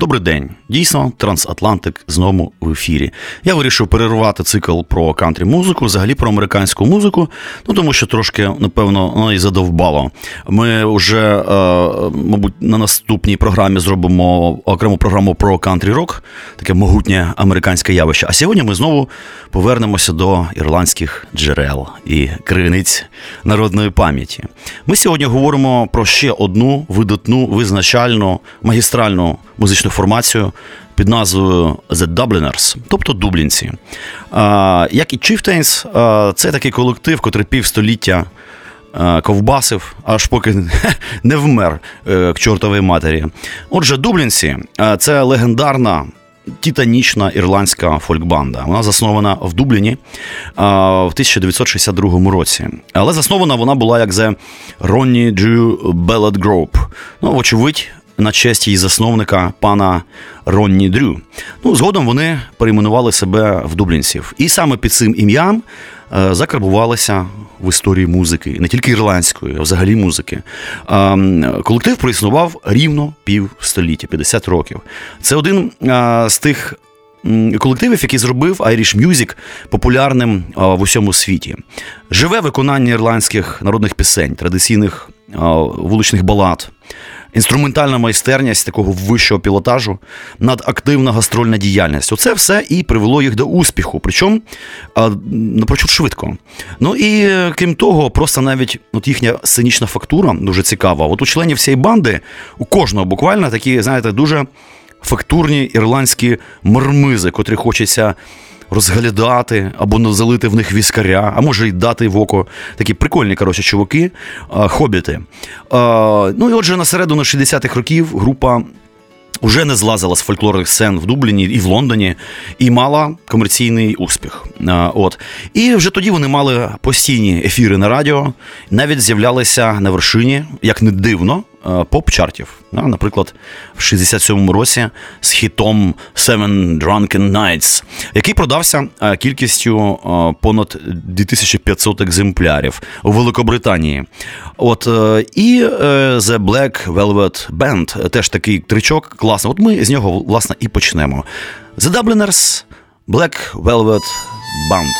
Добрий день. Дійсно, Трансатлантик знову в ефірі. Я вирішив перервати цикл про кантрі музику, взагалі про американську музику, ну тому що трошки, напевно, воно і задовбало. Ми вже, е, мабуть, на наступній програмі зробимо окрему програму про кантрі рок, таке могутнє американське явище. А сьогодні ми знову повернемося до ірландських джерел і криниць народної пам'яті. Ми сьогодні говоримо про ще одну видатну, визначальну, магістральну музичну формацію під назвою The Dubliners, тобто Дублінці. Як і Chieftains, це такий колектив, котрий півстоліття ковбасив, аж поки не вмер е, к чортовій матері. Отже, Дублінці це легендарна. Титанічна ірландська фолькбанда. Вона заснована в Дубліні в 1962 році. Але заснована вона була як The Ronnie Drew Ballad Group. Ну, вочевидь, на честь її засновника пана Ронні Дрю. Ну, Згодом вони перейменували себе в Дублінців. І саме під цим ім'ям е, закарбувалися в історії музики, не тільки ірландської, а взагалі музики. Е, колектив проіснував рівно півстоліття, 50 років. Це один е, з тих. Колективів, який зробив Irish Music популярним в усьому світі, живе виконання ірландських народних пісень, традиційних вуличних балад, інструментальна майстерність такого вищого пілотажу, надактивна гастрольна діяльність. Оце все і привело їх до успіху. Причому напрочуд швидко. Ну і крім того, просто навіть от їхня сценічна фактура дуже цікава. От у членів цієї банди, у кожного буквально такі, знаєте, дуже фактурні ірландські мармизи, котрі хочеться розглядати або залити в них віскаря, а може й дати в око. Такі прикольні коротше, чуваки, хобіти. Ну і отже, на середину 60-х років група. Вже не злазила з фольклорних сцен в Дубліні і в Лондоні, і мала комерційний успіх. От. І вже тоді вони мали постійні ефіри на радіо, навіть з'являлися на вершині, як не дивно, поп-чартів. Наприклад, в 67-му році з хітом Seven Drunken Nights, який продався е, кількістю е, понад 2500 екземплярів у Великобританії. От І The Black Velvet Band, теж такий тричок, класний. От ми з нього, власне, і почнемо. The Dubliners, Black Velvet Band.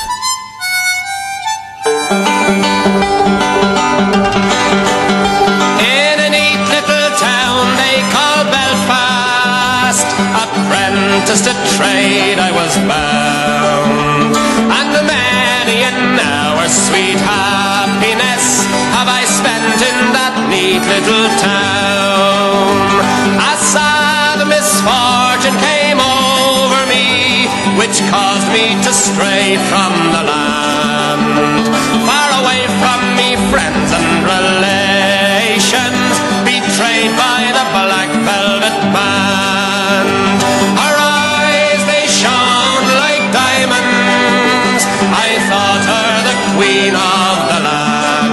Apprenticed a trade I was bound. And the many an hour sweet happiness Have I spent in that neat little town. A sad misfortune came over me Which caused me to stray from the land. Far away from me friends and relations Betrayed by the black velvet band queen of the land.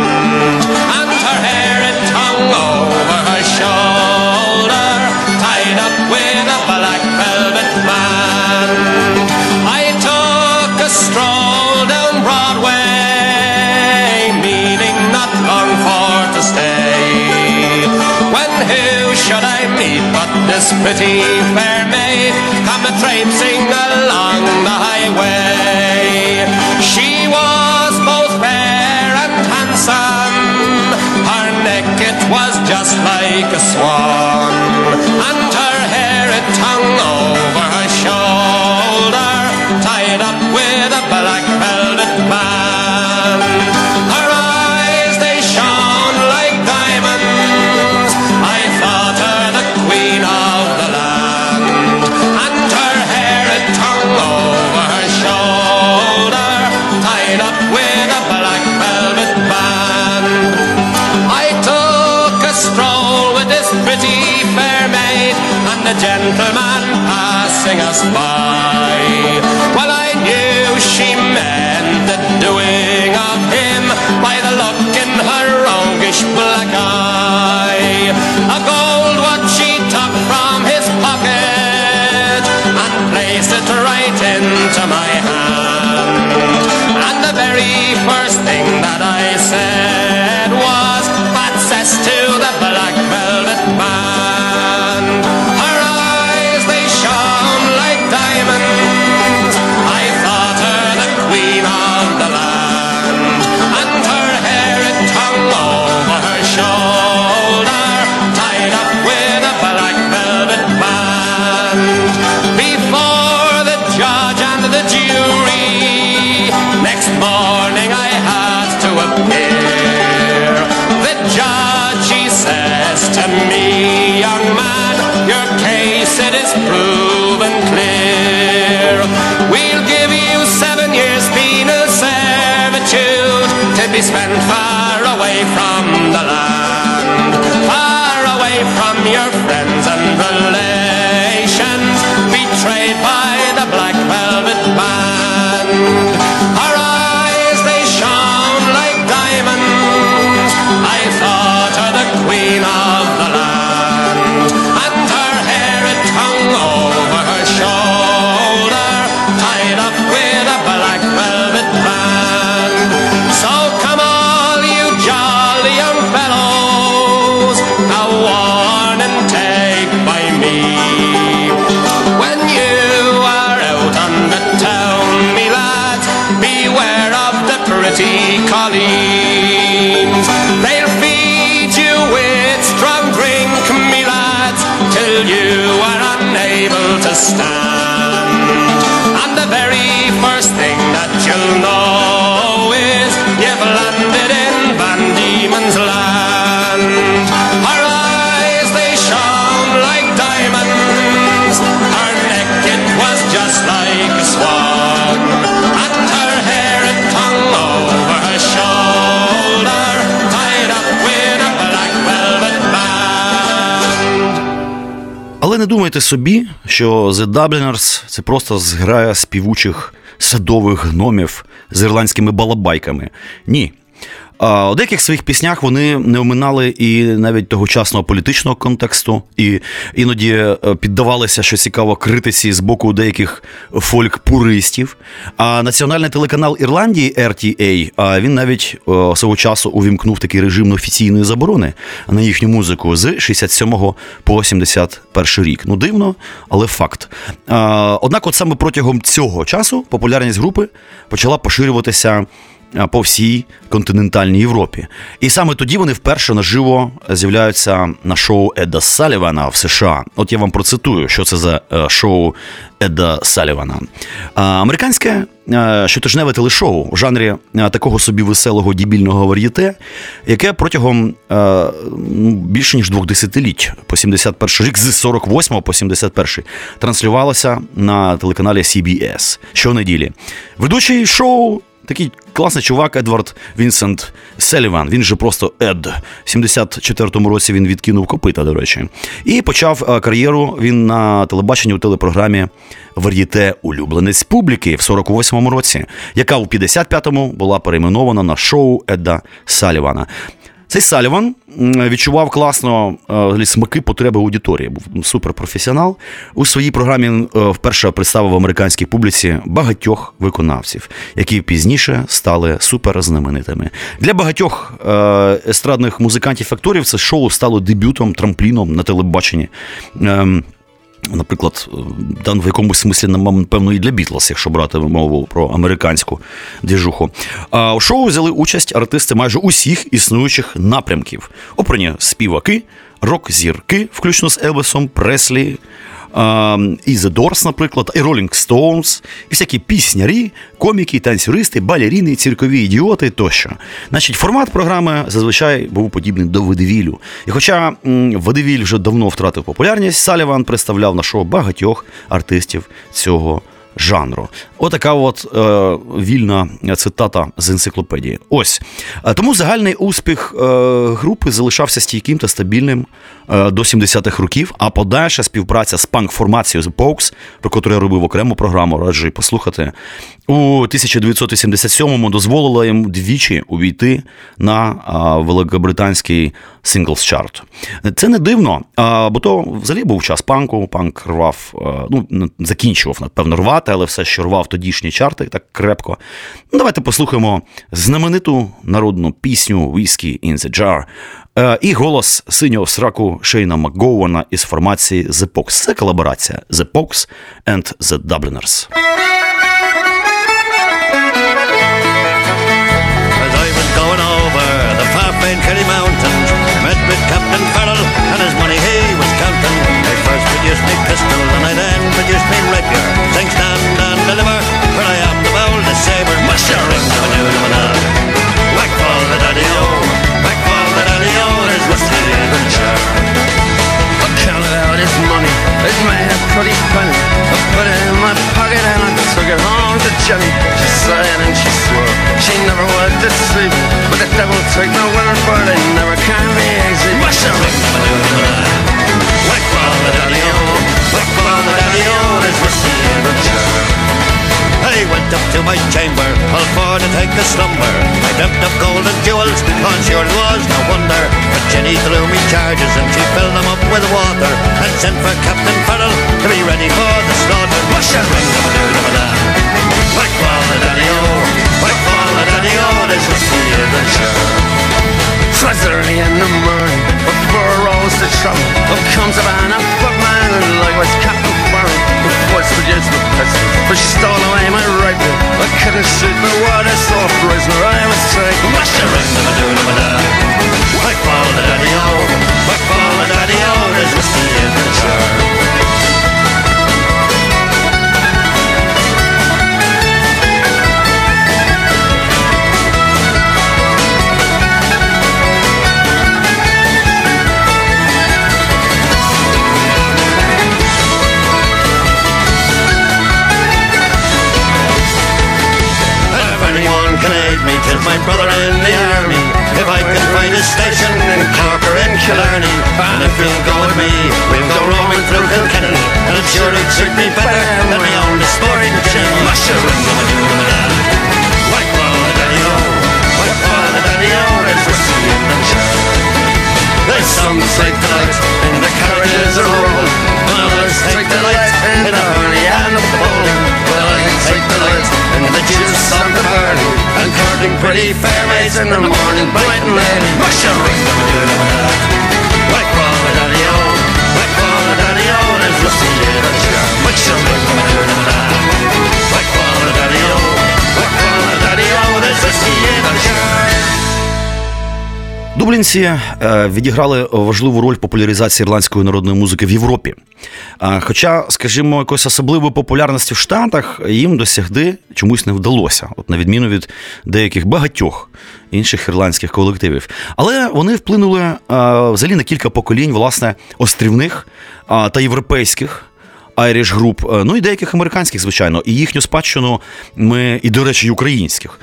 And her hair, it hung over her shoulder, tied up with a black velvet band. I took a stroll down Broadway, meaning not long for to stay. When who should I meet but this pretty fair maid come a traipsing fica us. smile. be spent five. Але не думайте собі, що The Dubliners – це просто зграя співучих садових гномів з ірландськими балабайками. Ні. У деяких своїх піснях вони не оминали і навіть тогочасного політичного контексту, і іноді е, піддавалися, що цікаво, критиці з боку деяких фольк-пуристів. А національний телеканал Ірландії RTA, він навіть е, свого часу увімкнув такий режим офіційної заборони на їхню музику з 67 по 71 рік. Ну дивно, але факт. Однак, от саме протягом цього часу популярність групи почала поширюватися по всій континентальній Європі. І саме тоді вони вперше наживо з'являються на шоу Еда Салівана в США. От я вам процитую, що це за е, шоу Еда Салівана. Американське е, щотижневе телешоу в жанрі е, такого собі веселого дібільного вар'єте, яке протягом е, ну, більше ніж двох десятиліть, по 71 рік, з 48 по 71 транслювалося на телеканалі CBS щонеділі. Ведучий шоу Такий класний чувак Едвард Вінсент Селіван. Він же просто Ед. В 74-му році він відкинув копита, до речі. І почав е, кар'єру він на телебаченні у телепрограмі Вар'єте улюбленець публіки в 48-му році, яка у 55-му була перейменована на шоу Еда Салівана. Цей Саліван відчував класно е, смаки потреби аудиторії. Був суперпрофесіонал. У своїй програмі е, вперше представив американській публіці багатьох виконавців, які пізніше стали суперзнаменитими. Для багатьох е, естрадних музикантів-акторів це шоу стало дебютом, трампліном на телебаченні. Наприклад, там в якомусь смислі, напевно, і для Бітлз, якщо брати мову про американську діжуху. А у шоу взяли участь артисти майже усіх існуючих напрямків: Опрані співаки, рок-зірки, включно з Елвісом Преслі, і The Doors, наприклад, і Rolling Stones, і всякі піснярі, коміки, танцюристи, балеріни, циркові ідіоти тощо. Значить, формат програми зазвичай був подібний до Ведевілю. І хоча Ведевіль вже давно втратив популярність, Саліван представляв на шоу багатьох артистів цього жанру. Отака от е, вільна цитата з енциклопедії. Ось Е, тому загальний успіх е, групи залишався стійким та стабільним е, до 70-х років. А подальша співпраця з панк-формацією The Pokes, про яку я робив окрему програму, раджу послухати. У 1987-му дозволила їм двічі увійти на великобританський singles chart. Це не дивно, бо то взагалі був час панку. Панк рвав, ну закінчував, напевно, рвати, але все, що рвав тодішні чарти так крепко. Ну, давайте послухаємо знамениту народну пісню «Whiskey in the Jar» е, і голос синього сраку Шейна Макгоуана із формації The Pogues. Це колаборація The Pogues and The Dubliners. As I was going over the far famed Kerry Mountains, I met with Captain Farrell and his money he was counting. I first produced me pistol and I then produced me rapier. Sing, stand and deliver, for I am the boldest saber. Muster ring, the do the da. Whack fall the daddy-o, oh. whack fall the daddy-o, oh, there's whiskey in the jar. I counted out his money, it made a pretty penny. I put it in my pocket and I took it home to Jenny. She sighed and she swore she never would deceive me. But the devil took my winner for it, it never can be easy. What's the ring? Whack fall the daddy-o, oh. whack fall the there's whiskey in the jar. I went up to my chamber, all for to take a slumber. I dreamt of gold and jewels, on sure it was no wonder. But Jenny threw me charges and she filled them up with water and sent for Captain Farrell to be ready for the slaughter. Mush and ring them a doo them a da. Whack ball the daddy o, ball the daddy o, whiskey in the jar. Twas early in the morning, before rose to trouble. Up comes a man, a footman, and like was Captain Farrell voice begins with pessimist. But she stole away my rape. I couldn't shoot, but what a soft prisoner I was taken. Mushroom, never do, never do. My father, daddy, my father, daddy, oh, whiskey in the jar. me. We'll go roaming through Kilkenny, and I'm sure it'll suit me better than my own sporting gin. Mushroom, gonna do the man. Some take the light, and the carriages are old. Well, let's take the light, in a hurry and a bowl. Well, I can take the light, and the juice on the burn. And courting pretty fair maids in the morning, bright and early. Mushroom, gonna do the man. see it, I try, but Дублінці е, відіграли важливу роль в популяризації ірландської народної музики в Європі. Е, Хоча, скажімо, якоїсь особливої популярності в Штатах їм досягти чомусь не вдалося, от на відміну від деяких багатьох інших ірландських колективів. Але вони вплинули е, взагалі на кілька поколінь, власне, острівних та європейських. Irish Group, е, ну і деяких американських, звичайно, і їхню спадщину ми, і, до речі, українських.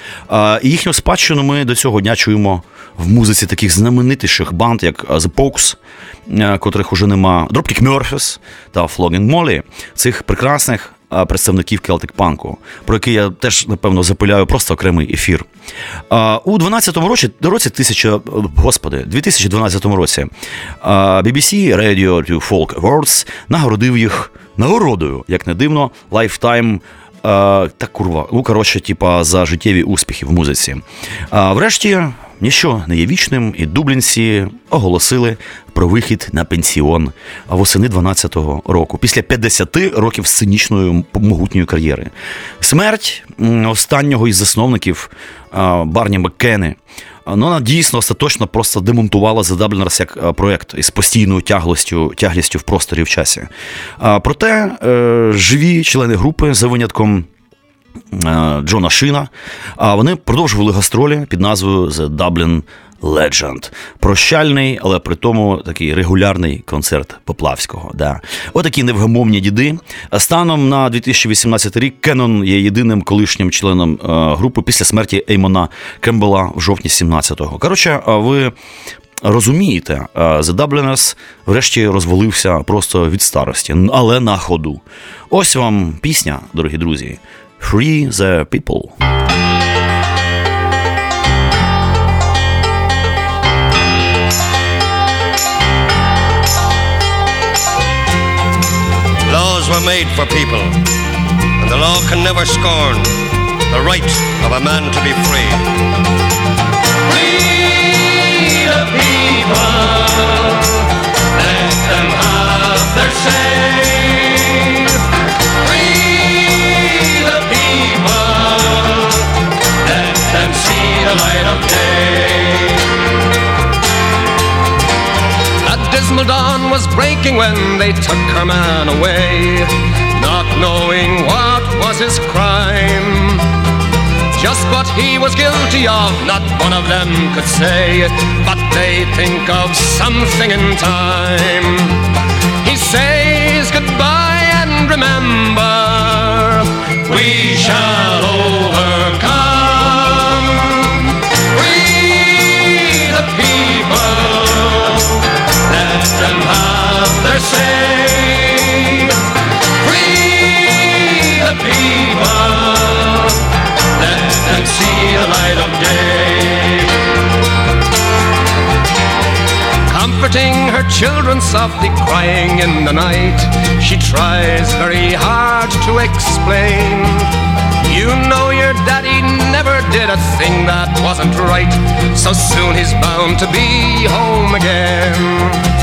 І їхню спадщину ми до цього дня чуємо в музиці таких знаменитіших банд, як е, The Pokes, е, котрих уже нема, Dropkick Murphys та Flogging Molly, цих прекрасних е, представників Celtic панку, про які я теж, напевно, запиляю просто окремий ефір. У 12-му році, році тисяча, господи, 2012 році BBC Radio 2 Folk Awards нагородив їх нагородою, як не дивно, lifetime. е, та курва. Ну, коротше, типа за життєві успіхи в музиці. А врешті, ніщо не є вічним, і дублінці оголосили про вихід на пенсіон восени 12-го року, після 50 років сценічної могутньої кар'єри. Смерть останнього із засновників Барні Маккени. Ну, вона дійсно остаточно просто демонтувала Dubliners як е, проєкт із постійною тяглостю, тяглістю в просторі в часі. Проте е, живі члени групи за винятком. Е, Джона Шина, а вони продовжували гастролі під назвою The Dublin Legend. Прощальний, але при тому такий регулярний концерт Поплавського. Да. Отакі невгамовні діди. Станом на 2018 рік Кеннон є єдиним колишнім членом е, групи після смерті Еймона Кембела в жовтні 17-го. Коротше, ви. Розумієте, е, The Dubliners врешті розвалився просто від старості, але на ходу. Ось вам пісня, дорогі друзі. Free the People. Laws were made for people, and the law can never scorn the right of a man to be free. Free the people, let them have their say. The light of day. A dismal dawn was breaking when they took her man away, not knowing what was his crime. Just what he was guilty of, not one of them could say, but they think of something in time. He says goodbye and remember, we shall overcome. Them have their say. Free the people, let them see the light of day. Comforting her children softly crying in the night, she tries very hard to explain. You know your daddy never did a thing that wasn't right, so soon he's bound to be home again.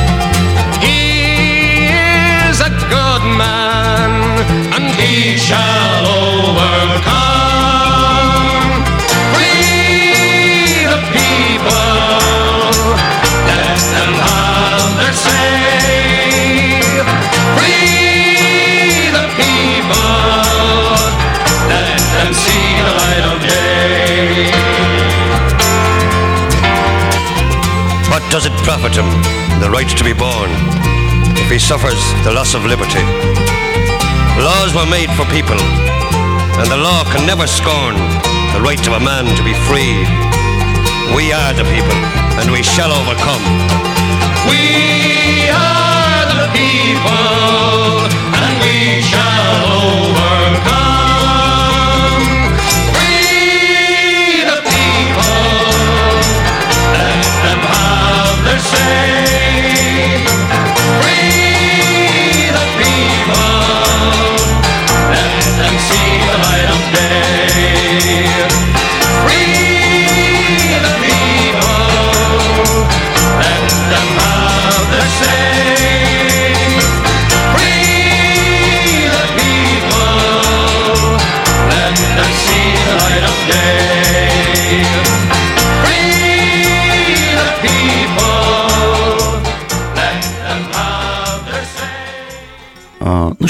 Good man, and he shall overcome. Free the people, let them have their say. Free the people, let them see the light of day. What does it profit him, the right to be born, if he suffers the loss of liberty? Laws were made for people, and the law can never scorn the right of a man to be free. We are the people, and we shall overcome. We are the people, and we shall overcome.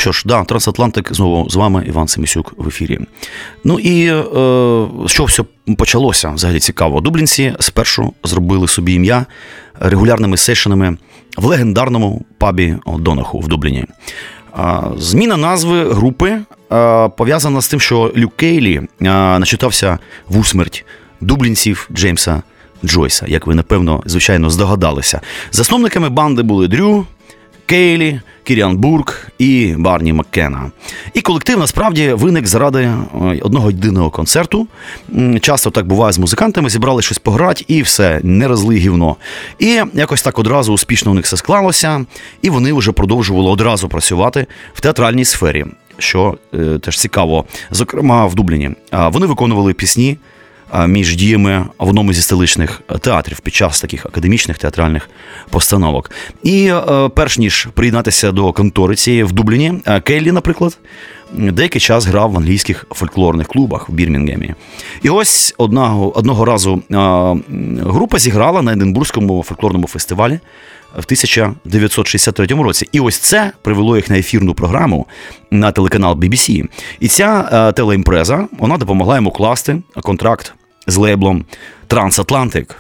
Що ж, да, Трансатлантик знову з вами Іван Семісюк в ефірі. Ну і е, що все почалося взагалі цікаво. Дублінці спершу зробили собі ім'я регулярними сешенами в легендарному пабі Донаху в Дубліні. Зміна назви групи пов'язана з тим, що Люк Кейлі начитався в усмерть дублінців Джеймса Джойса, як ви напевно, звичайно, здогадалися. Засновниками банди були Дрю, Кейлі, Кіріан Бурк і Барні Маккена. І колектив насправді виник заради е, одного єдиного концерту. Часто так буває з музикантами, зібрали щось пограти і все, не розли гівно. І якось так одразу успішно у них все склалося, і вони вже продовжували одразу працювати в театральній сфері, що е, теж цікаво. Зокрема, в Дубліні. Вони виконували пісні між діями в одному зі столичних театрів під час таких академічних театральних постановок. І е, перш ніж приєднатися до контори цієї в Дубліні, е, Келлі, наприклад, деякий час грав в англійських фольклорних клубах в Бірмінгемі. І ось одного, одного разу е, група зіграла на Единбурзькому фольклорному фестивалі. В 1963 році, і ось це привело їх на ефірну програму на телеканал BBC. І ця е, телеімпреза вона допомогла йому класти контракт з лейблом Transatlantic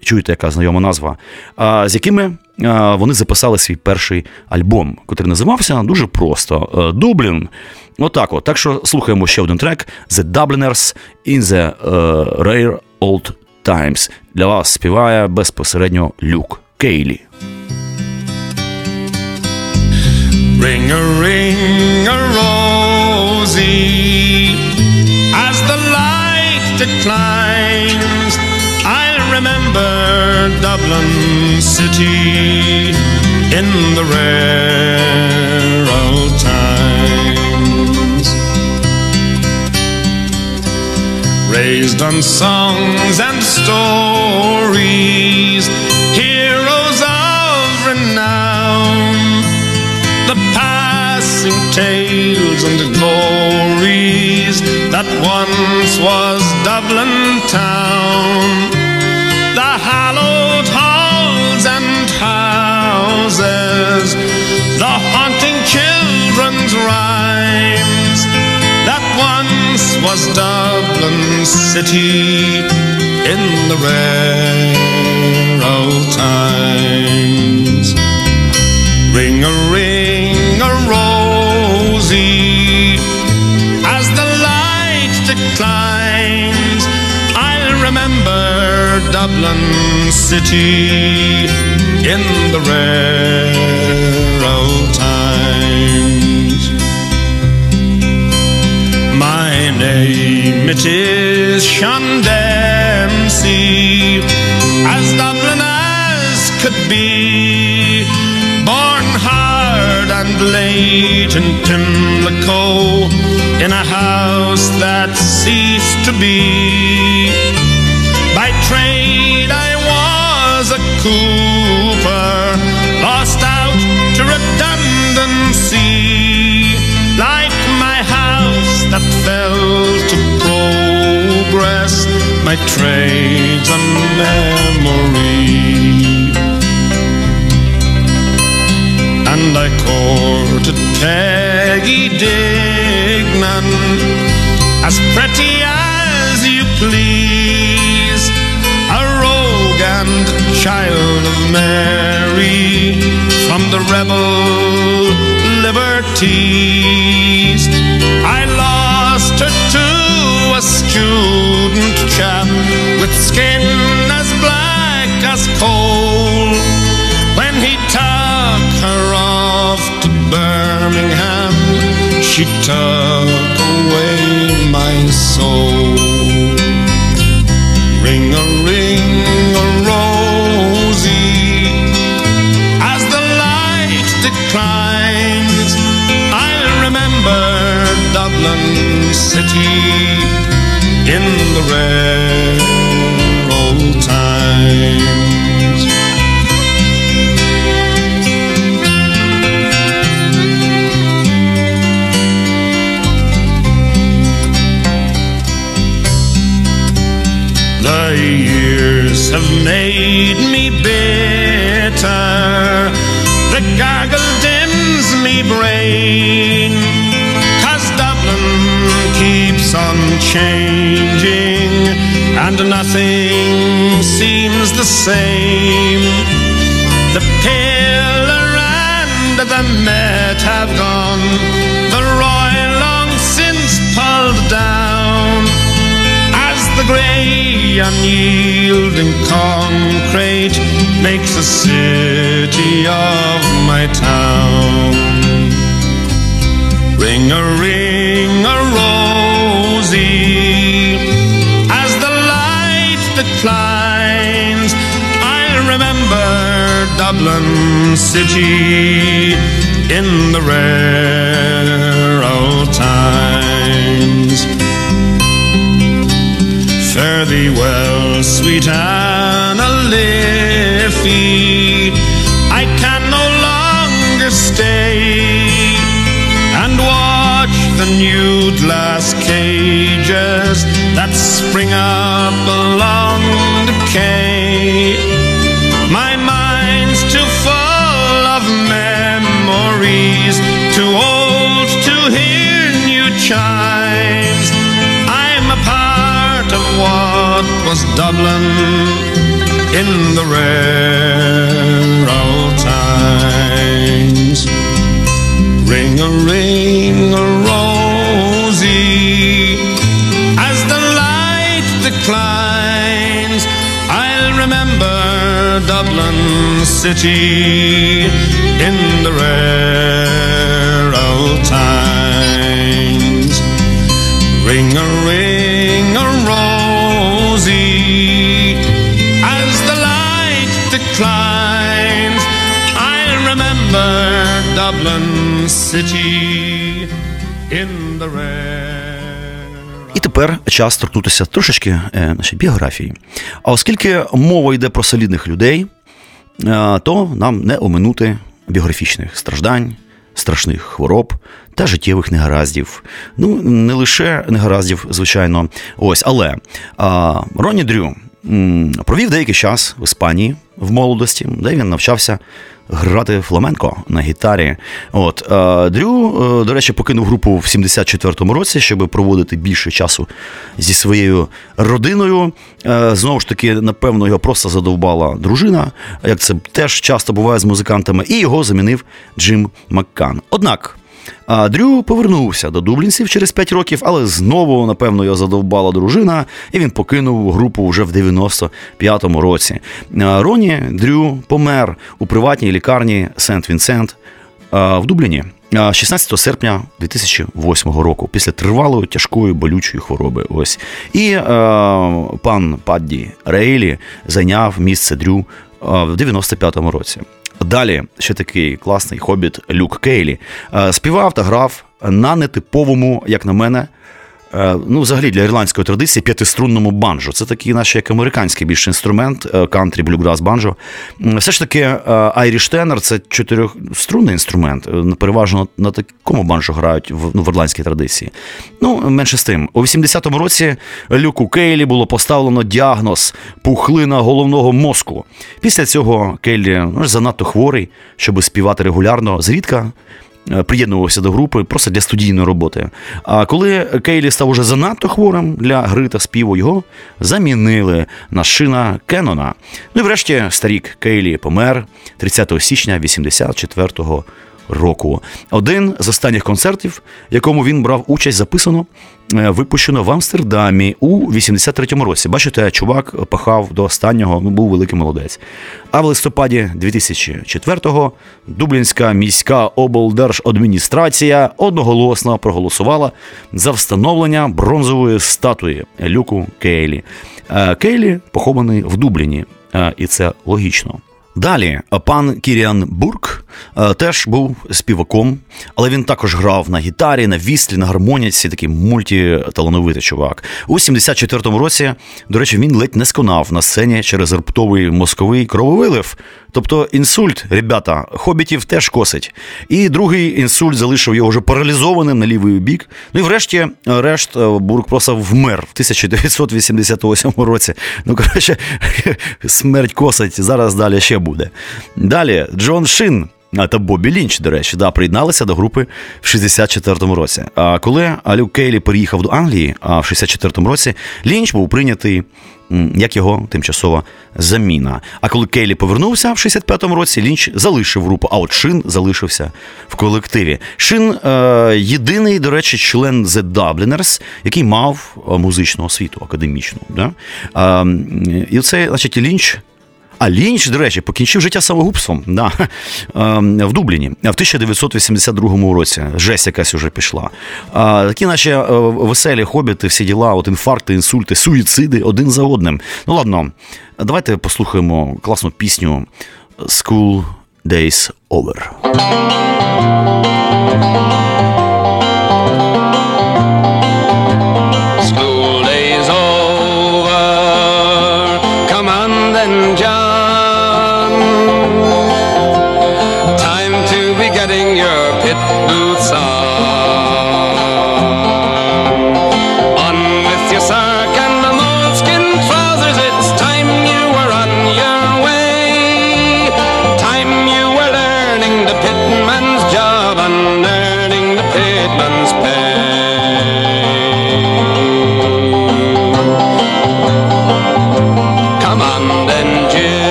чуєте, яка знайома назва, з якими вони записали свій перший альбом, який називався дуже просто е, Дублін. Отак от. Так що слухаємо ще один трек The Dubliners in the Rare Old Times. Для вас співає безпосередньо Люк Кейлі. Ring a ring a rosy as the light declines. I'll remember Dublin city in the rare old times. Raised on songs and stories, once was Dublin town. The hallowed halls and houses, the haunting children's rhymes that once was Dublin city in the rare old times. Ring a ring declines. I'll remember Dublin city in the rare old times. My name it is Sean Dempsey, as Dublin as could be born hard and late in Pimlico in a house that ceased to be. By trade I was a cooper, lost out to redundancy, like my house that fell to progress, my trade's a memory. and I courted Peggy Dignan as pretty as you please, a rogue and child of Mary from the rebel liberties. I lost her to a student chap with skin as black as coal she took away my soul. Ring a ring a rosy as the light declines. I'll remember Dublin city in the rare old times. Have made me bitter. The gargle dims me brain. Cause Dublin keeps on changing, and nothing seems the same. The pillar and the met have gone, the Royal long since pulled down the grey, unyielding concrete makes a city of my town. Ring a ring a rosy as the light declines. I'll remember Dublin city in the rare old times. Well, sweet Anna Liffey. I can no longer stay and watch the new glass cages that spring up along the quay. My mind's too full of memories, too old to hear new chimes. Dublin in the rare old times. Ring a ring a rosy as the light declines. I'll remember Dublin city in the rare old times. Ring a ring declines. I'll remember Dublin city in the rare. І тепер час торкнутися трошечки е, нашої біографії. А оскільки мова йде про солідних людей, е, то нам не оминути біографічних страждань, страшних хвороб та життєвих негараздів. Ну, не лише негараздів, звичайно. Ось, але а, Ронні Дрю провів деякий час в Іспанії в молодості, де він навчався грати фламенко на гітарі. От е, Дрю, е, до речі, покинув групу в 74-му році, щоб проводити більше часу зі своєю родиною. Е, Знову ж таки, напевно, його просто задовбала дружина, як це теж часто буває з музикантами, і його замінив Джим Маккан. Однак. Дрю повернувся до дублінців через 5 років, але знову, напевно, його задовбала дружина, і він покинув групу вже в 95-му році. Роні Дрю помер у приватній лікарні Сент-Вінсент в Дубліні. 16 серпня 2008 року, після тривалої тяжкої болючої хвороби. Ось і е, пан Падді Рейлі зайняв місце Дрю в 95-му році. Далі ще такий класний хобіт Люк Кейлі. Е, Співав та грав на нетиповому, як на мене, ну, взагалі для ірландської традиції п'ятиструнному банджо. Це такий наш як американський більш інструмент, е, кантрі, блюграс банджо. Все ж таки, Айріш тенор це чотирьохструнний інструмент. Е, Переважно на такому банджо грають в, ну, в ірландській традиції. Ну, менше з тим. У 80-му році Люку Кейлі було поставлено діагноз пухлина головного мозку. Після цього Кейлі ну, занадто хворий, щоб співати регулярно, зрідка е, приєднувався до групи просто для студійної роботи. А коли Кейлі став уже занадто хворим для гри та співу, його замінили на шина Кеннона. Ну і врешті старік Кейлі помер 30 січня 84-го року. Один з останніх концертів, в якому він брав участь, записано, е, випущено в Амстердамі у 83-му році. Бачите, чувак пахав до останнього, ну був великий молодець. А в листопаді 2004-го Дублінська міська облдержадміністрація одноголосно проголосувала за встановлення бронзової статуї Люку Кейлі. Е, Кейлі похований в Дубліні, е, і це логічно. Далі пан Кіріан Бурк е, теж був співаком, але він також грав на гітарі, на віслі, на гармоніці, такий мультиталановитий чувак. У 74-му році, до речі, він ледь не сконав на сцені через раптовий мозковий крововилив. Тобто інсульт, ребята, хобітів теж косить. І другий інсульт залишив його вже паралізованим на лівий бік. Ну і врешті, решт, е, Бурк просто вмер в 1988 році. Ну, коротше, смерть косить. Зараз далі ще буде. Далі Джон Шин. Та Бобі Лінч, до речі, да, приєдналися до групи в 64-му році. А коли Люк Кейлі переїхав до Англії а в 64-му році, Лінч був прийнятий як його тимчасова заміна. А коли Кейлі повернувся в 65-му році, Лінч залишив групу, а от Шин залишився в колективі. Шин е, єдиний, до речі, член The Dubliners, який мав е, музичну освіту академічну. Да? М, і це, значить, Лінч. А Лінч, до речі, покінчив життя самогубством да, ем, в Дубліні в 1982 році. Жесть якась уже пішла. Такі наші е, веселі хобіти, всі діла, от інфаркти, інсульти, суїциди один за одним. Ну ладно, давайте послухаємо класну пісню School Days Over. School days over. Come on then, John.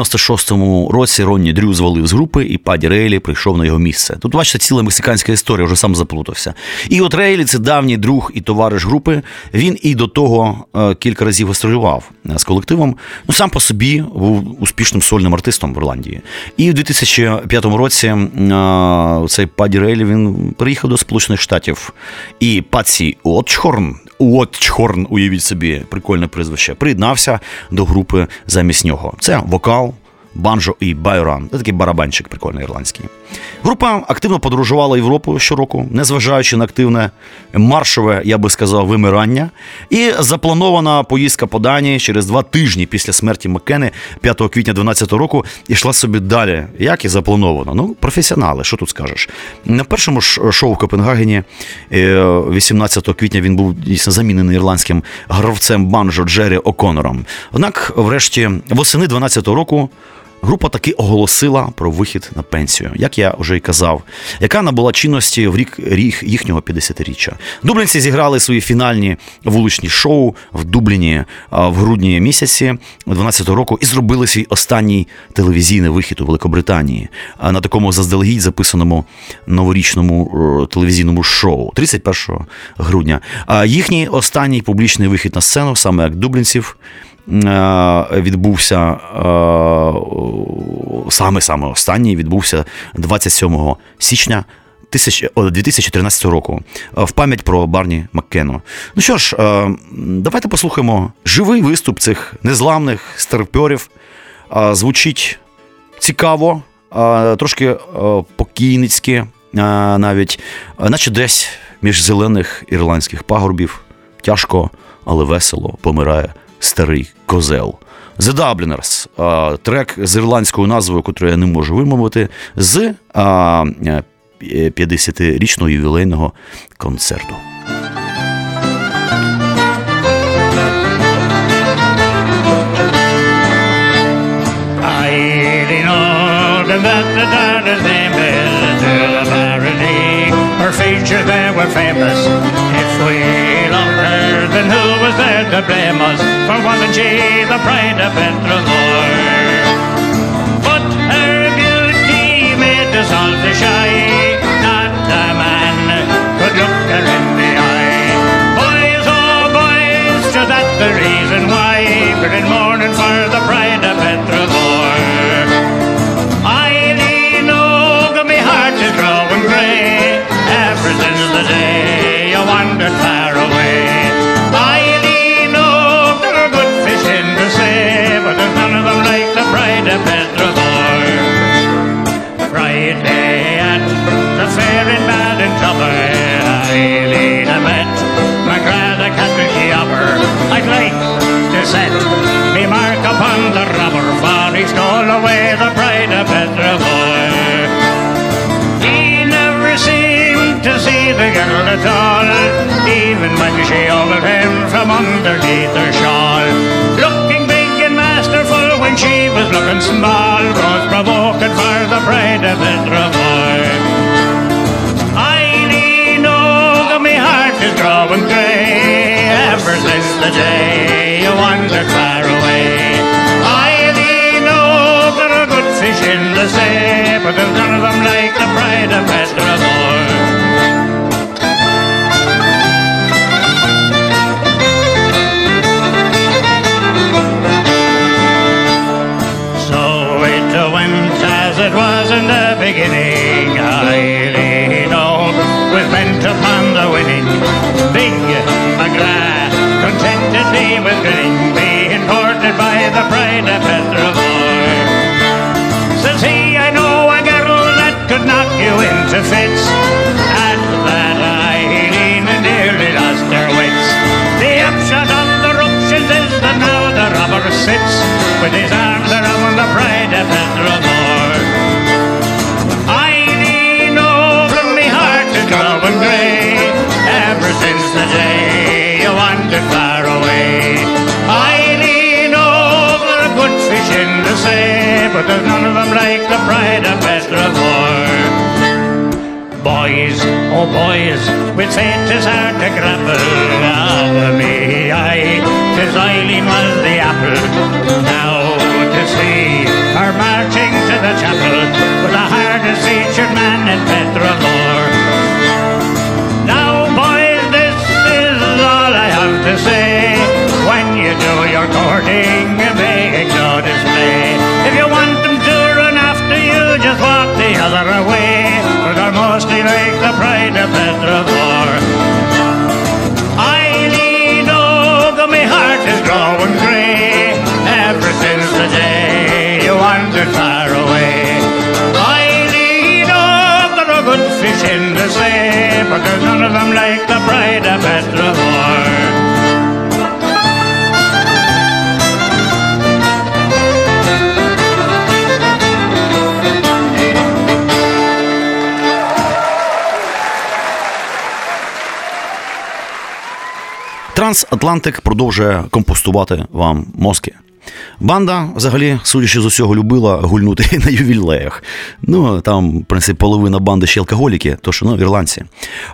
96-му році Ронні Дрю звалив з групи, і Паді Рейлі прийшов на його місце. Тут бачите, ціла мексиканська історія, вже сам заплутався. І от Рейлі це давній друг і товариш групи. Він і до того е, кілька разів гастролював е, з колективом. Ну сам по собі був успішним сольним артистом в Ірландії. І в 2005 році е, цей Паді Рейлі він приїхав до Сполучених Штатів. І Паці Отчхорн, Уотчхорн, уявіть собі, прикольне прізвище, приєднався до групи замість нього. Це вокал, банджо і байран. Це такий барабанчик прикольний ірландський. Група активно подорожувала Європу щороку, незважаючи на активне маршове, я би сказав, вимирання. І запланована поїздка по Данії через два тижні після смерті Маккени 5 квітня 2012 року йшла собі далі, як і заплановано. Ну, професіонали, що тут скажеш? На першому ж шоу в Копенгагені е, 18 квітня він був дійсно замінений ірландським гравцем банджо Джері О'Конором. Однак, врешті, восени 12 року. Група таки оголосила про вихід на пенсію, як я вже й казав, яка набула чинності в рік, рік їхнього 50-річчя. Дублінці зіграли свої фінальні вуличні шоу в Дубліні в грудні місяці 12-го року і зробили свій останній телевізійний вихід у Великобританії на такому заздалегідь записаному новорічному е, телевізійному шоу 31 грудня. Їхній останній публічний вихід на сцену, саме як дублінців. Е, Відбувся саме саме останній відбувся 27 січня 2013 року е, в пам'ять про Барні Маккену. Ну що ж, е, давайте послухаємо живий виступ цих незламних старперів. Е, Звучить цікаво, трошки покійницьки, навіть, наче десь між зелених ірландських пагорбів. Тяжко, але весело помирає старий козел. The Dubliners, трек з ірландською назвою, яку я не можу вимовити, з а, е, 50-річного ювілейного концерту. Famous. If we her, then who was there to blame us? For wasn't she the pride of Petramore? But her beauty made us all to shy. Not a man could look her in the eye. Boys, oh boys, just that's the reason why we're in mourning for the pride girl at all, even when she ordered him from underneath her shawl. Looking big and masterful when she was looking small, was provoking for the pride of Petramore. I lean over, my heart is growing grey, ever since the day you wandered far away. I lean over, oh, a good fish in the sea, but there's none of them like the pride of Petramore. Bent upon the winning. Big McGrath contentedly with grinning, being courted by the pride of Petramore. Says he, I know a girl that could knock you into fits. At that Eileen nearly lost her wits. The upshot of the ruptions is that now the robber sits with his arms around the pride of Petramore. Sea, but there's none of them like the pride of Petramore. Boys, oh boys, with fate is hard to grapple. Ah, me, aye, 'tis Eileen was the apple. Now to see are marching to the chapel with the hardest featured man in Petramore. Now, boys, this is all I have to say. Other way. For mostly like the pride of Petramore. I lean over, my heart is growing grey. Ever since the day you wandered far away. I over a good fish in the sea, but there's none of them like the pride of Petramore. Трансатлантик продовжує компостувати вам мозки. Банда, взагалі, судячи з усього, любила гульнути на ювілеях. Ну, там, в принципі, половина банди ще алкоголіки, то що ну, ірландці.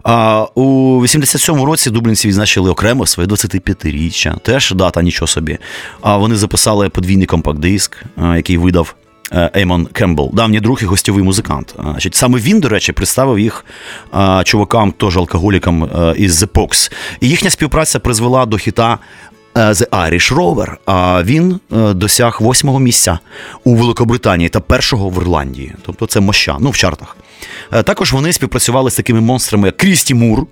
А у 87-му році дублінці відзначили окремо своє 25-річчя. Теж дата нічого собі. А вони записали подвійний компакт-диск, який видав Еймон Кембл, давній друг і гостьовий музикант. Значить, саме він, до речі, представив їх чувакам, теж алкоголікам із The Pox. І їхня співпраця призвела до хіта е, The Irish Rover. А він е, досяг восьмого місця у Великобританії та першого в Ірландії. Тобто це моща, ну в чартах. Е, Також вони співпрацювали з такими монстрами, як Крісті Мур.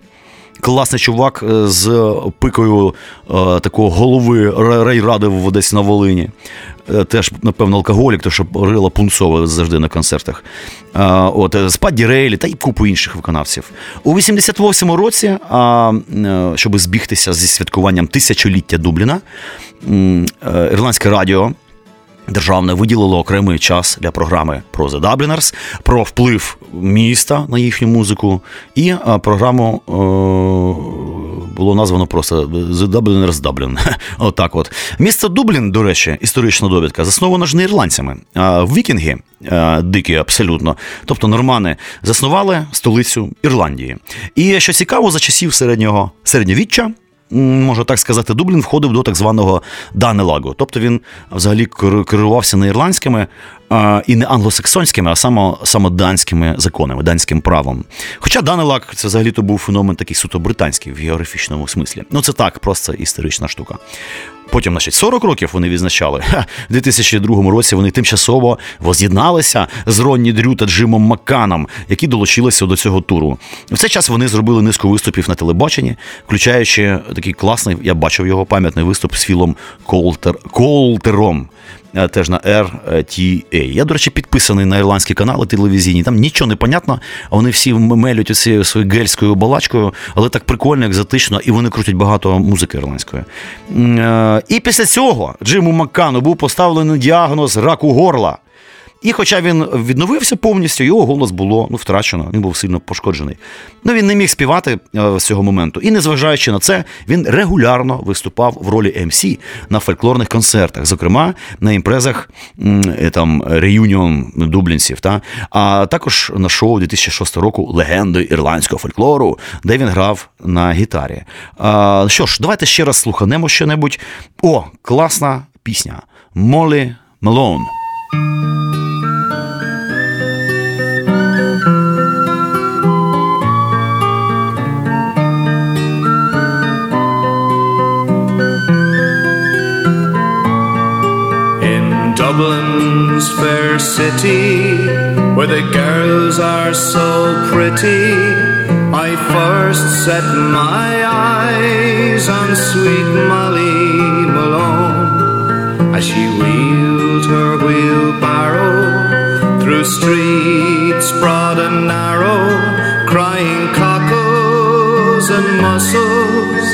Класний чувак е, з пикою е, такого голови ра- райради в Одесі на Волині. Е, Теж, напевно, алкоголік, то що рила пунцове завжди на концертах. От, е, з Падді Рейлі та й купу інших виконавців. У 88-му році, щоб збігтися зі святкуванням тисячоліття Дубліна, ірландське радіо Державне виділило окремий час для програми про The Dubliners, про вплив міста на їхню музику, і програму е, було названо просто The Dubliners Dublin. Отак от. Місто Дублін, до речі, історична довідка, засновано ж не ірландцями, а вікінги, е, дикі абсолютно, тобто нормани, заснували столицю Ірландії. І що цікаво, за часів середнього середньовіччя можна так сказати, Дублін входив до так званого Данелагу. Тобто він взагалі кер- керувався не ірландськими а, і не англосаксонськими, а саме, саме данськими законами, данським правом. Хоча Данелаг це взагалі то був феномен такий суто британський в географічному смислі. Ну це так, просто історична штука. Потім, значить, 40 років вони відзначали. Ха, в 2002 році вони тимчасово воз'єдналися з Ронні Дрю та Джимом Макканом, які долучилися до цього туру. В цей час вони зробили низку виступів на телебаченні, включаючи такий класний, я бачив його пам'ятний виступ з Філом Колтер, Колтером. Е, Теж на RTA. Я, до речі, підписаний на ірландські канали телевізійні. Там нічого не понятно, вони всі мелють оцією своєю гельською балачкою, але так прикольно, екзотично, і вони крутять багато музики ірландської. Е, І після цього Джиму Маккану був поставлений діагноз раку горла. І хоча він відновився повністю, його голос було ну, втрачено, він був сильно пошкоджений. Ну він не міг співати е, з цього моменту. І незважаючи на це, він регулярно виступав в ролі МС на фольклорних концертах, зокрема на імпрезах е, там реюніон дублінців, та а також на шоу 2006 року легенди ірландського фольклору, де він грав на гітарі. А, що ж, давайте ще раз слуханемо що-небудь. О, класна пісня Молі Мелон. City, where the girls are so pretty, I first set my eyes on sweet Molly Malone. As she wheeled her wheelbarrow through streets broad and narrow, crying cockles and mussels,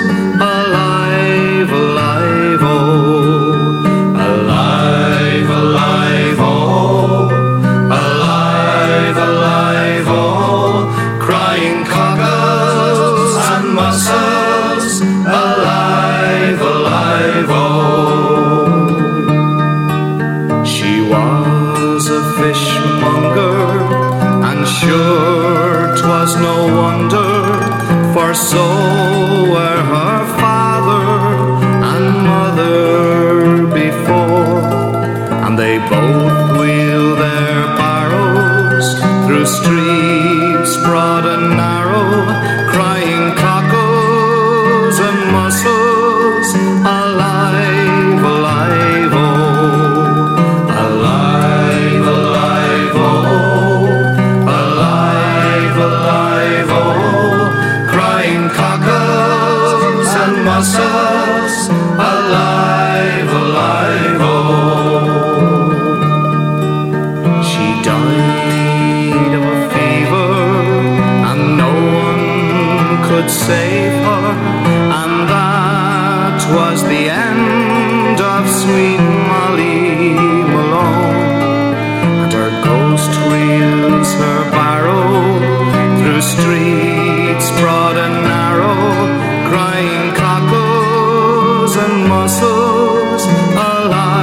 and mussels, alive,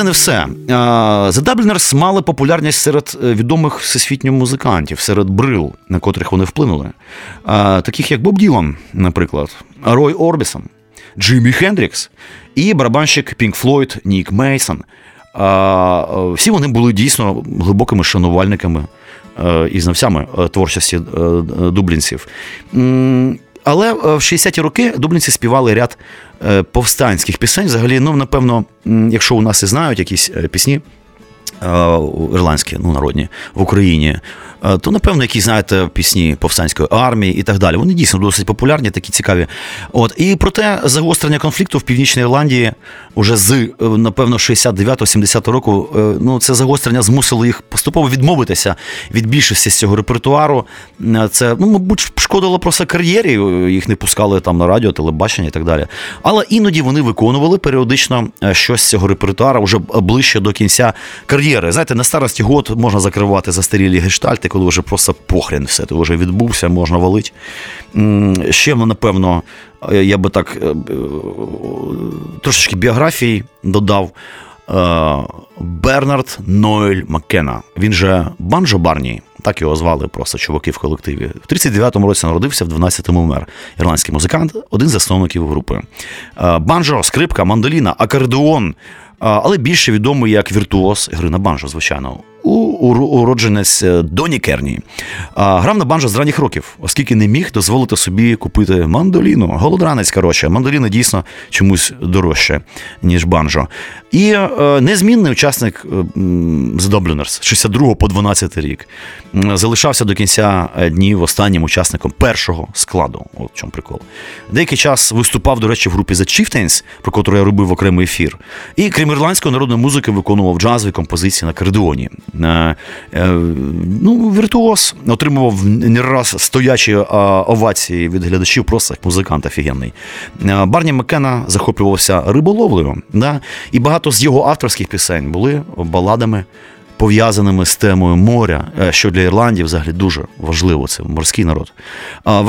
це не все. The Dubliners мали популярність серед е, відомих всесвітньо музикантів, серед брил, на котрих вони вплинули. Таких як Боб Ділан, наприклад, Рой Орбісон, Джиммі Хендрікс і барабанщик Пінк Флойд Нік Мейсон. Всі вони були дійсно глибокими шанувальниками е, і знавцями е, творчості дублінців. Але е, в 60-ті роки дублінці співали ряд е, повстанських пісень. Взагалі, ну, напевно, якщо у нас і знають якісь е, пісні, ірландські, ну, народні, в Україні, е, то, напевно, якісь, знаєте, пісні повстанської армії і так далі. Вони дійсно досить популярні, такі цікаві. От. І проте загострення конфлікту в Північній Ірландії уже з, е, напевно, 69-70 року, е, ну, це загострення змусило їх поступово відмовитися від більшості з цього репертуару. Е, Це, ну, мабуть, шкодило просто кар'єрі, е, їх не пускали там на радіо, телебачення і так далі. Але іноді вони виконували періодично е, щось з цього репертуару вже ближче до кінця кар'єри. Знаєте, на старості год можна закривати застарілі гештальти, коли вже просто похрен все, ти вже відбувся, можна валити. М, Ще, ну, напевно, е, я би так е, е, трошечки біографії додав. Бернард Нойль Маккена. Він же Банджо Барні, так його звали просто чуваки в колективі. В 39-му році народився, в 12-му вмер. Ірландський музикант, один з засновників групи. Банджо, скрипка, мандоліна, акордеон. Але більше відомий як віртуоз гри на банджо, звичайно. Уродженець е, Доні Керні. Грав на банджо з ранніх років, оскільки не міг дозволити собі купити мандоліну. Голодранець, коротше, мандоліна дійсно чомусь дорожче, ніж банджо. І е, незмінний учасник е, The Dubliners з 62 по 12 рік. Залишався до кінця днів останнім учасником першого складу. От в чому прикол. Деякий час виступав, до речі, в групі The Chieftains, про котру я робив окремий ефір. І крім ірландської народної музики, виконував джазові композиції на кордоні. Е, ну, віртуоз отримував не раз стоячі е, овації від глядачів, просто як музикант офігенний. Е, Барні Маккена захоплювався риболовлею, да? і багато з його авторських пісень були баладами. Пов'язаними з темою моря, е, що для Ірландії взагалі дуже важливо, це морський народ. Е,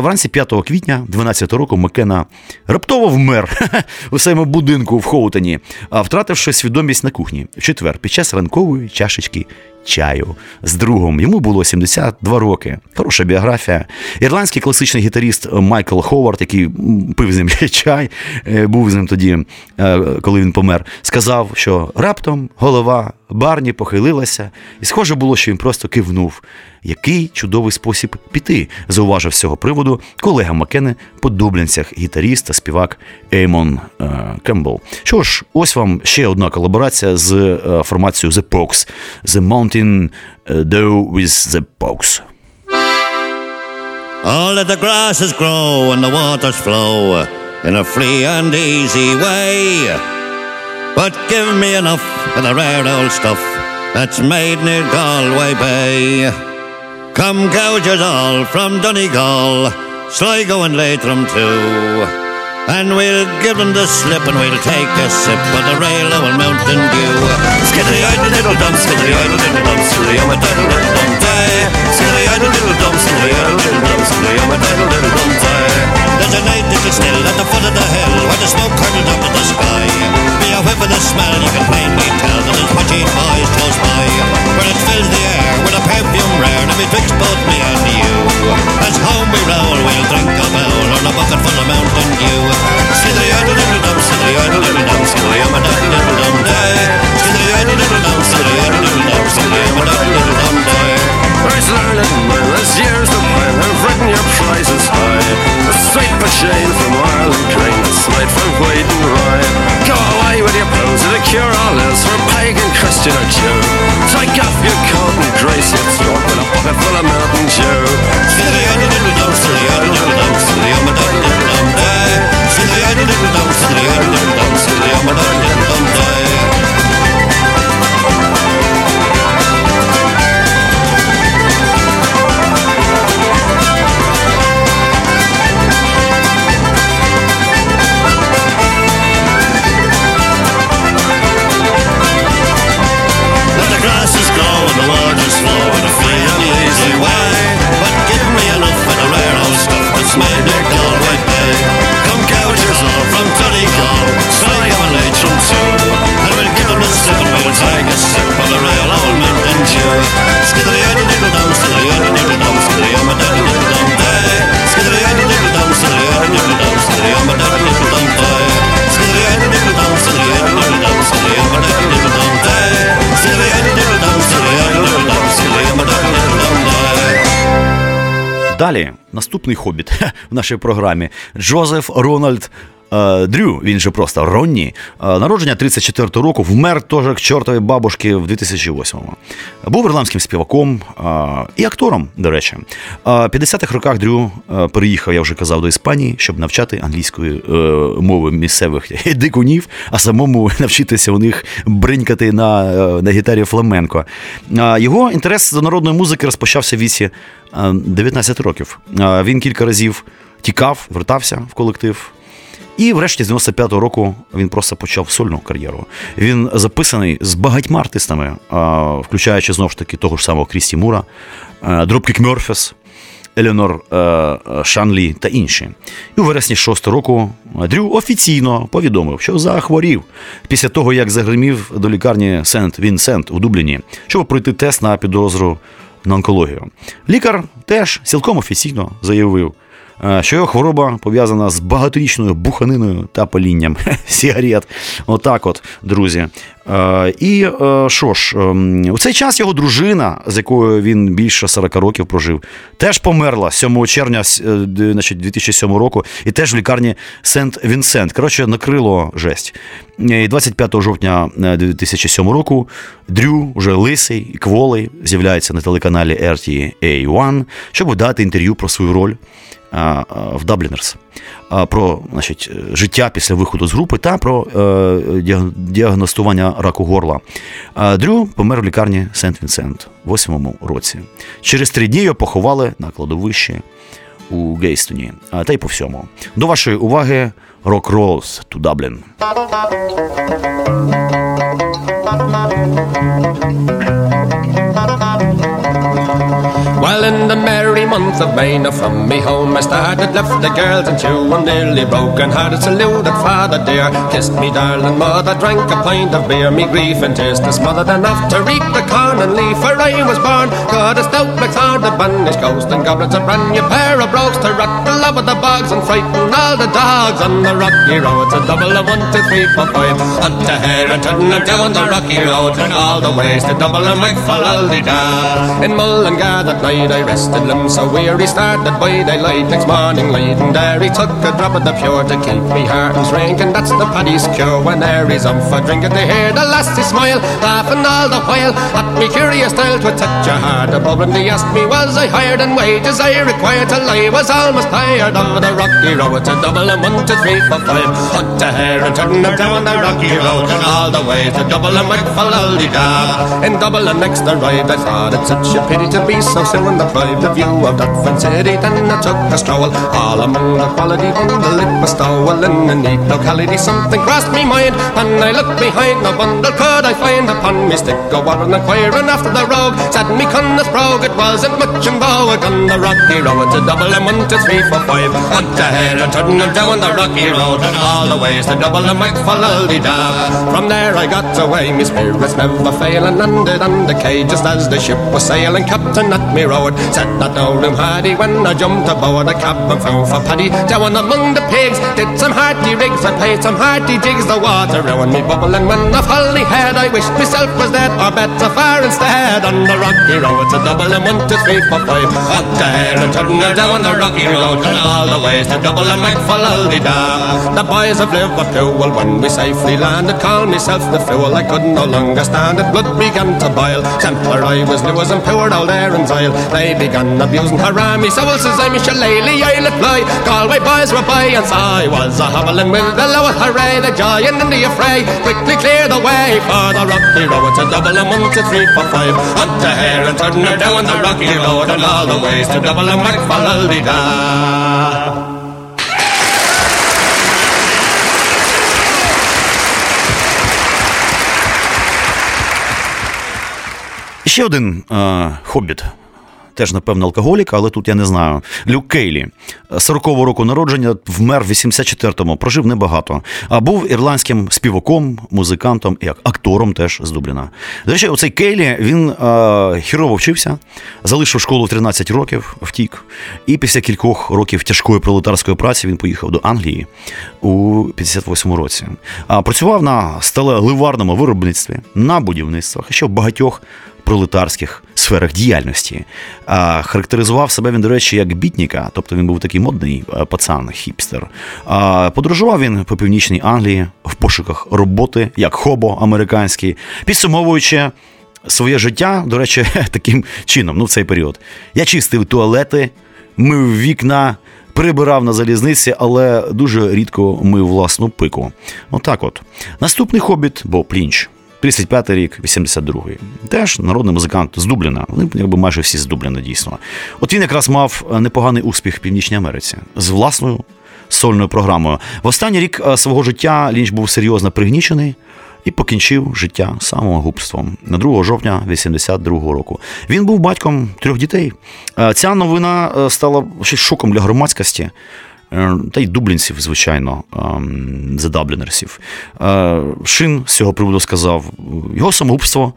Вранці 5 квітня 12 року Макена раптово вмер у своєму будинку в Хоутоні, втративши свідомість на кухні в четвер під час ранкової чашечки чаю з другом. Йому було 72 роки. Хороша біографія. Ірландський класичний гітаріст Майкл Ховард, який пив з ним чай, е, був з ним тоді, е, коли він помер, сказав, що раптом голова Барні похилилася, і схоже було, що він просто кивнув. Який чудовий спосіб піти, зауважив з цього приводу колега Маккени по дублянцях гітаріст та співак Еймон е, Кембл. Що ж, ось вам ще одна колаборація з е, формацією The Pogues. The Mountain Dew with the Pogues. All of the grasses grow and the waters flow in a free and easy way. But give me enough of the rare old stuff that's made near Galway Bay. Come gougers all from Donegal, Sligo and Leitrim too. And we'll give them the slip and we'll take a sip of the rail of Mountain Dew. Skittery idle little dump, skittery idle little dump, skittery idle little dump, day. Skilly, a little dum, skilly, a little dum, skilly, I'm a idle little dum die. There's a night little still at the foot of the hill where the smoke curdled up to the sky. Be a whiff of the smell, you can plainly tell that it's watching eyes close by. Where it fills the air with a perfume rare that betwixt both me and you. As home we roll, we'll drink a bowl on a bucket full of Mountain Dew. Skilly, a little dum, skilly, a little dum, skilly, I'm a idle little dum die. Skilly, a little dum, skilly, a little dum, skilly, I'm a idle earn it there's years of pay have written your prices high. A straight chain from Ireland Green It's made from wheat and rye. Go away with your pills, blues The cure all is for pagan, Christian or Jew. Take off your coat and grace your throat With a pocket full of Mountain Dew. Silly on the little dumb, silly on the little dumb Silly on the little dumb, silly on the little dumb Далі наступний хобіт в нашій програмі Джозеф Рональд. Е, Дрю, він же просто Ронні, е, народження 34 року, вмер теж к чортовій бабушки в 2008-му. Був ірландським співаком е, і актором, до речі. В 50-х роках Дрю переїхав, я вже казав, до Іспанії, щоб навчати англійської мови місцевих дикунів, а самому навчитися у них бринькати на, на гітарі фламенко. Його інтерес до народної музики розпочався в віці е, 19 років. Він кілька разів тікав, вертався в колектив. І врешті з 95-го року він просто почав сольну кар'єру. Він записаний з багатьма артистами, включаючи знову ж таки того ж самого Крісті Мура, е, Dropkick Murphys, Елеонор е, Шанлі та інші. І у вересні 6-го року Дрю офіційно повідомив, що захворів після того, як загримів до лікарні Сент Вінсент у Дубліні, щоб пройти тест на підозру на онкологію. Лікар теж цілком офіційно заявив, що його хвороба пов'язана з багаторічною буханиною та палінням сігарет. Отак, от, друзі. Е, І е, що ж, ем, у цей час його дружина, з якою він більше 40 років прожив, теж померла 7 червня е, значить, 2007 року, і теж в лікарні Сент Вінсент. Коротше, накрило жесть. І 25 жовтня е, 2007 року Дрю, вже лисий і кволий, з'являється на телеканалі RTA1, щоб дати інтерв'ю про свою роль в Даблінерс. Про значить, е, життя після виходу з групи та про е, діагностування раку горла. Дрю помер в лікарні Сент Вінсент в 8 році. Через три дні його поховали на кладовищі у Гейстоні, та й по всьому. До вашої уваги Rock Rolls to Dublin. Well, in the merry month of May, now from me home I started, left the girls and two, I'm nearly broken hearted, saluted father dear, kissed me darling mother, drank a pint of beer, me grief and tears to smothered enough to reap the corn and leaf, for I was born, got a stout McSword, the banished ghost, and goblins a brand new pair of brogues to rock the love of the bogs and frighten all the dogs on the rocky road. A double of one, two, three, four, five, up to Herriton and down the rocky road, and all the ways to double and make for da. In Mullingar that night I rested limbs so weary, started by daylight. Next morning light, and there he took a drop of the pure to keep me heart and drink, and that's the paddy's cure when there is up for drinking. To hear the lassie smile, laughing all the while. At me curious style to touch a heart. Above, and he asked me was I hired? And wages I required till I was almost tired of the rocky road. It's a double and one, two, three, four, five, up to here and turn them down the rocky road, and all the way to double and make for da. In double and next arrived, I thought it such a pity to be so deprived of view of that fine city. Then I took a stroll all among the quality bundle. It was stolen in a neat locality. Something crossed me mind, and I looked behind. No bundle could I find upon me stick. Go on inquiring after the rogue. Said me cunna's brogue, it wasn't much in vogue on the rocky road. To double and one, three, to here and turn and down the rocky road, and all the ways to double and make for da. From there I got away, me spirits never failing, landed on the quay just as the ship was sailing. Captain captain at me road. Said that no room had he when I jumped aboard a cab and found for Paddy. Down among the pigs, did some hearty rigs, I played some hearty jigs, the water round me bubbling when I folly had. I wished myself was dead or better far instead. On the rocky road, a double and one, two, three, four, five. Up there and turning down the rocky road, and all the ways to double and make for da. The boys of Liverpool, when we safely landed, called myself the fool. I could no longer stand it, blood began to boil. Templar I was as and poured all there in Zyle. They began abusing Harami, so well says I'm Shillelagh, I'll apply. Galway boys were by, and so I was a hobbling with the lower hooray, the giant in the affray. Quickly clear the way for the rocky road to double and one, two, three, four, five. Up to here and turn her down the rocky road and all the ways to double and back for da. Ще один е, хобіт. Теж, напевно, алкоголік, але тут я не знаю. Люк Кейлі, 40-го року народження, вмер в 84-му, прожив небагато. А був ірландським співаком, музикантом і актором теж з Дубліна. До речі, оцей Кейлі він е, хірово вчився, залишив школу в 13 років, втік. І після кількох років тяжкої пролетарської праці він поїхав до Англії у 58-му році. Працював на сталеливарному виробництві, на будівництвах, ще в багатьох пролетарських сферах діяльності. Характеризував себе він, до речі, як бітніка, тобто він був такий модний пацан, хіпстер. А, Подорожував він по північній Англії в пошуках роботи, як хобо американський, підсумовуючи. Своє життя, до речі, таким чином, ну в цей період. Я чистив туалети, мив вікна, прибирав на залізниці, але дуже рідко мив власну пику. Отак от. Наступний хобіт був плінч. 35 рік, 82-й. Теж народний музикант з Дубліна. Вони якби майже всі з Дубліна, дійсно. От він якраз мав непоганий успіх в Північній Америці з власною сольною програмою. В останній рік е, свого життя Лінч був серйозно пригнічений. І покінчив життя самогубством на 2 жовтня 82-го року. Він був батьком трьох дітей. Е, ця новина е, стала шоком для громадськості. Е, та й дублінців, звичайно, задаблінерсів. Е, Шин з цього приводу сказав: його самогубство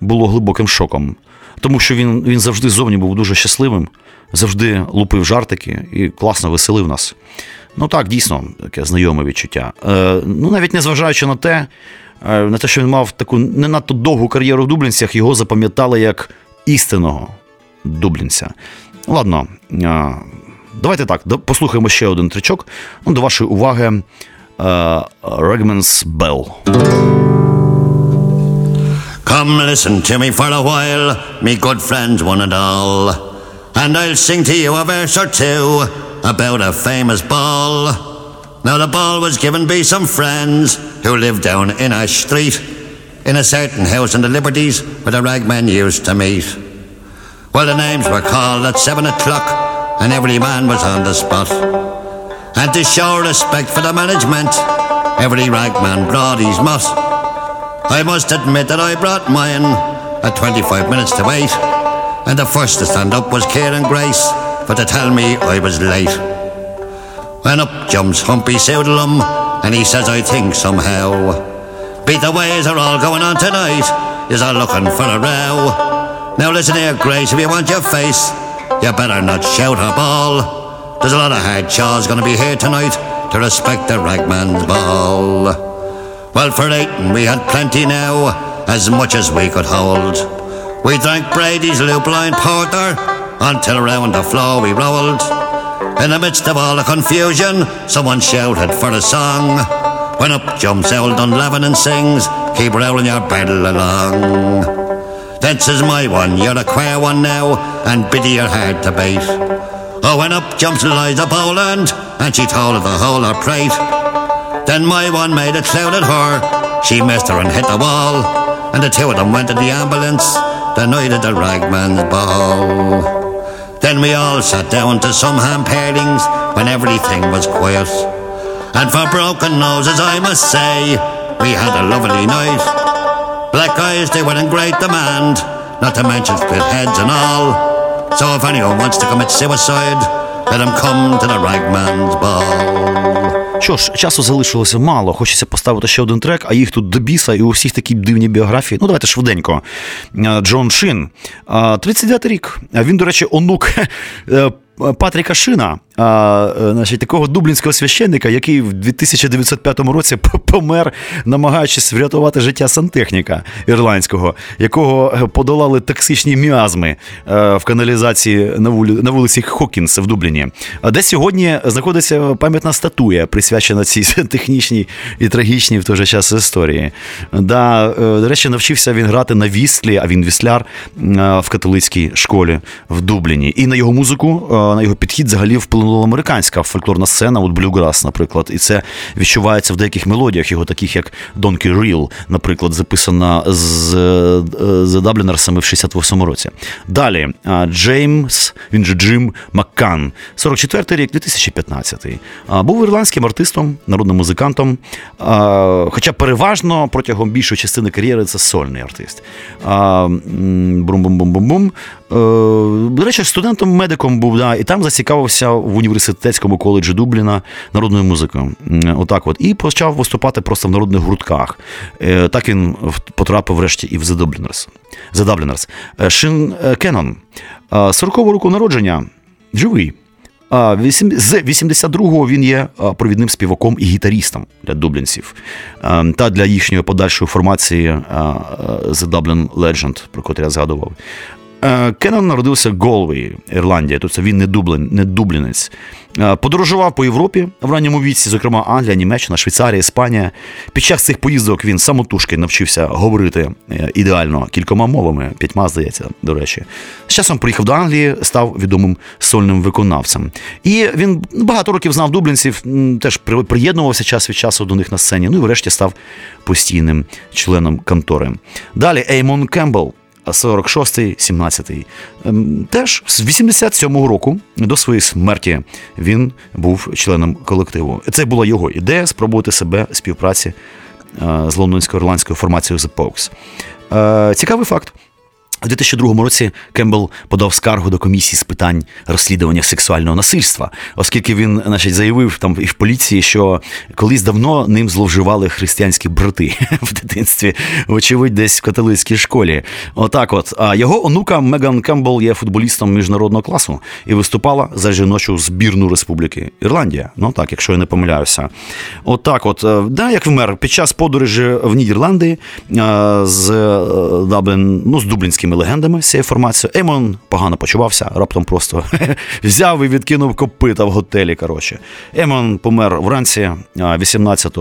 було глибоким шоком, тому що він він завжди зовні був дуже щасливим, завжди лупив жартики і класно веселив нас. Ну так, дійсно, таке знайоме відчуття. Е, ну, навіть незважаючи на те, на те, що він мав таку не надто довгу кар'єру в Дублінцях, його запам'ятали як істинного дублінця. Ладно. Давайте так, послухаємо ще один тричок. Ну, До вашої уваги Regman's Bell. Come listen to me for a while, me good friends one and all. And I'll sing to you a verse or two about a famous ball. Now the ball was given by some friends who lived down in a street, in a certain house in the Liberties where the ragmen used to meet. Well, the names were called at seven o'clock and every man was on the spot. And to show respect for the management, every ragman brought his mutt. I must admit that I brought mine at 25 minutes to wait, and the first to stand up was Kieran Grace, for to tell me I was late. When up jumps Humpy Soodlum, and he says, I think somehow, beat the ways are all going on tonight, is all looking for a row. Now listen here, Grace, if you want your face, you better not shout or bawl. There's a lot of chaws gonna be here tonight to respect the ragman's ball. Well, for eightin' we had plenty now, as much as we could hold. We drank Brady's lupine porter until around the floor we rolled. In the midst of all the confusion, someone shouted for a song. When up jumps old Dunlevin and sings, keep rolling your barrel along. Then says my one, you're a queer one now, and biddy you're hard to bait. Oh, when up jumps Liza Boland, and she told her the whole her prate. Then my one made a cloud at her, she missed her and hit the wall, and the two of them went to the ambulance the night of the ragman's ball. Then we all sat down to some ham pairings when everything was quiet. And for broken noses, I must say, we had a lovely night. Black eyes, they were in great demand, not to mention split heads and all. So if anyone wants to commit suicide, let him come to the ragman's ball. що ж, часу залишилося мало. Хочеться поставити ще один трек, а їх тут до біса, і у всіх такі дивні біографії. Ну, давайте швиденько. Е, Джон Шин, 39 рік. Він, до речі, онук е, Патріка Шина, а, е, значить, такого дублінського священника, який в 2905 році помер, намагаючись врятувати життя сантехніка ірландського, якого подолали токсичні міазми е, в каналізації на вули, на вулиці Хокінс в Дубліні. Де сьогодні знаходиться пам'ятна статуя, присвячена цій технічній і трагічній в той же час історії. Да, е, До речі, навчився він грати на віслі, а він вісляр в католицькій школі в Дубліні. І на його музику, на його підхід взагалі вплинула американська фольклорна сцена, от Блюграс, наприклад, і це відчувається в деяких мелодіях, його таких як Donkey Reel, наприклад, записана з з Даблінерсами в 68-му році. Далі Джеймс, він же Джим Маккан, 44-й рік, 2015-й. Був ірландським артистом, народним музикантом. Хоча переважно протягом більшої частини кар'єри це сольний артист. Бум-бум-бум-бум-бум. Е, до речі, студентом-медиком був, да, і там зацікавився в університетському коледжі Дубліна народною музикою. Отак от. І почав виступати просто в народних гуртках. Е, так він потрапив врешті і в The Dubliners. Е, Шин Кеннон, 40-го року народження, живий. З 82-го він є провідним співаком і гітарістом для дублінців та для їхньої подальшої формації The Dublin Legend, про котру я згадував. Е, Кеннон народився в Голві, Ірландія, тобто він не дублин, не дублінець. Е, подорожував по Європі в ранньому віці, зокрема Англія, Німеччина, Швейцарія, Іспанія. Під час цих поїздок він самотужки навчився говорити е, ідеально кількома мовами, п'ятьма, здається, до речі. З часом приїхав до Англії, став відомим сольним виконавцем. І він багато років знав дублінців, теж приєднувався час від часу до них на сцені. Ну і врешті став постійним членом контори. Далі Еймон Кембл. 46-й, 17-й. Ем, теж з 87-го року до своєї смерті він був членом колективу. Це була його ідея спробувати себе співпраці е, з лондонсько-ірландською формацією The Pogues. Е, цікавий факт. У 2002 році Кембл подав скаргу до комісії з питань розслідування сексуального насильства, оскільки він, значить, заявив там і в поліції, що колись давно ним зловживали християнські брати в дитинстві, вочевидь, десь в католицькій школі. Отак, от а його онука Меган Кембл є футболістом міжнародного класу і виступала за жіночу збірну республіки Ірландія. Ну так, якщо я не помиляюся. Отак, от, от е, да, як вмер під час подорожі в Нідерланди е, з е, Даблін, ну з Дублінським такими легендами з цією інформацією. Емон погано почувався, раптом просто взяв і відкинув копита в готелі. коротше. Емон помер вранці 18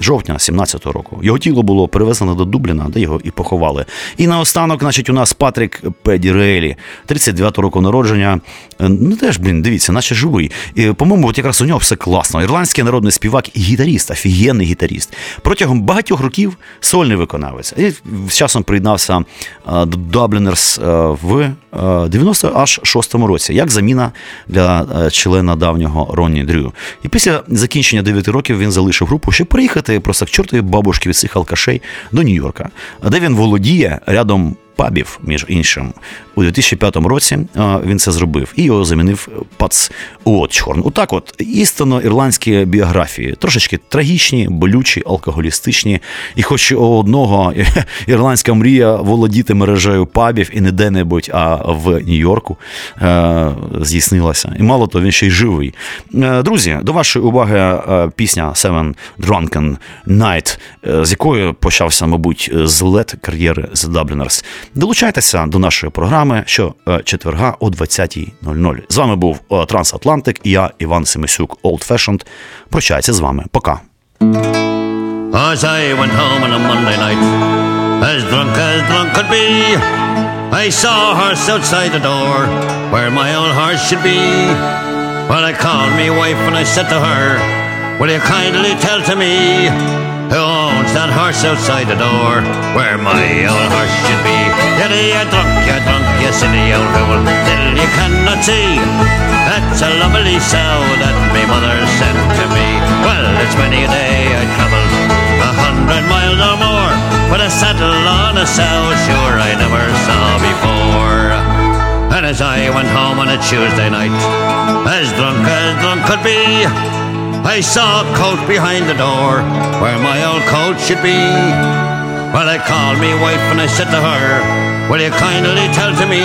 жовтня 17-го року. Його тіло було перевезено до Дубліна, де його і поховали. І наостанок, значить, у нас Патрік Педірелі, 39-го року народження. Е, ну теж, блін, дивіться, наче живий. І, По-моєму, от якраз у нього все класно. Ірландський народний співак і гітаріст, офігенний гітаріст. Протягом багатьох років сольний виконавець. І з часом приєднався е, до Дублінерс е, в 96-му році, як заміна для члена давнього Ронні Дрю. І після закінчення 9 років він залишив групу, щоб приїхати їхати просто к чортові бабушки від цих алкашей до Нью-Йорка, де він володіє рядом пабів, між іншим. У 2005 році він це зробив і його замінив Пац Уотчхорн. Отак, от істинно ірландські біографії, трошечки трагічні, болючі, алкоголістичні. І хоч у одного ірландська мрія володіти мережею пабів і не де-небудь, а в Нью-Йорку е, здійснилася. І мало того, він ще й живий. Е, друзі, до вашої уваги е, пісня Seven Drunken Night, з якою почався, мабуть, злет кар'єри The Dubliners. Долучайтеся до нашої програми що е, четверга о 20.00. З вами був е, Трансатлантик і я, Іван Семисюк, Old Fashioned. Прощаюся з вами. Пока. As I went home on a Monday night, as drunk as drunk could be, I saw a horse outside the door, where my own horse should be. Well, I called me wife and I said to her, Will you kindly tell to me who owns that horse outside the door where my old horse should be? Yeah, you're drunk, you're drunk, you silly old fool, still you cannot see. That's a lovely sow that my mother sent to me. Well, it's many a day I travelled a hundred miles or more with a saddle on a sow, sure I never saw before. And as I went home on a Tuesday night, as drunk as drunk could be, I saw a coat behind the door where my old coat should be. Well, I called me wife and I said to her, Will you kindly tell to me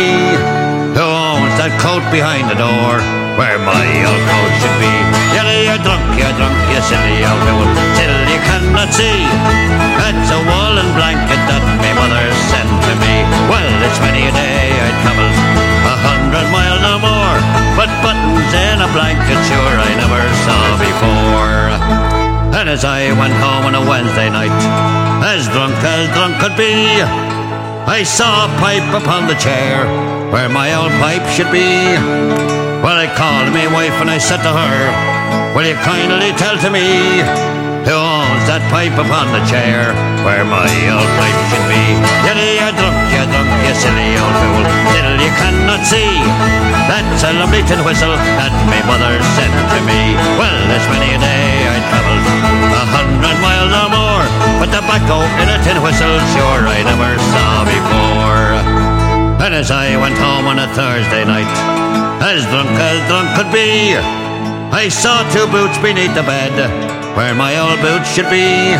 who owns that coat behind the door where my old coat should be? Yeah, you're drunk, you're drunk, you silly old fool, till you cannot see. That's a woolen blanket that my mother sent to me. Well, it's many a day I travelled a hundred mile no more, buttons a blanket I never saw before. And as I went home on a Wednesday night, as drunk as drunk could be, I saw a pipe upon the chair where my old pipe should be. Well, I called me wife and I said to her, Will you kindly tell to me who owns that pipe upon the chair where my old pipe should be? Yeah, you're drunk, you're drunk, you silly old fool, till you cannot see. That's a lovely tin whistle that my mother sent to me. Well, there's many a day I travelled a hundred miles or more, but tobacco in a tin whistle, sure I never saw before. And as I went home on a Thursday night, as drunk as drunk could be, I saw two boots beneath the bed, where my old boots should be.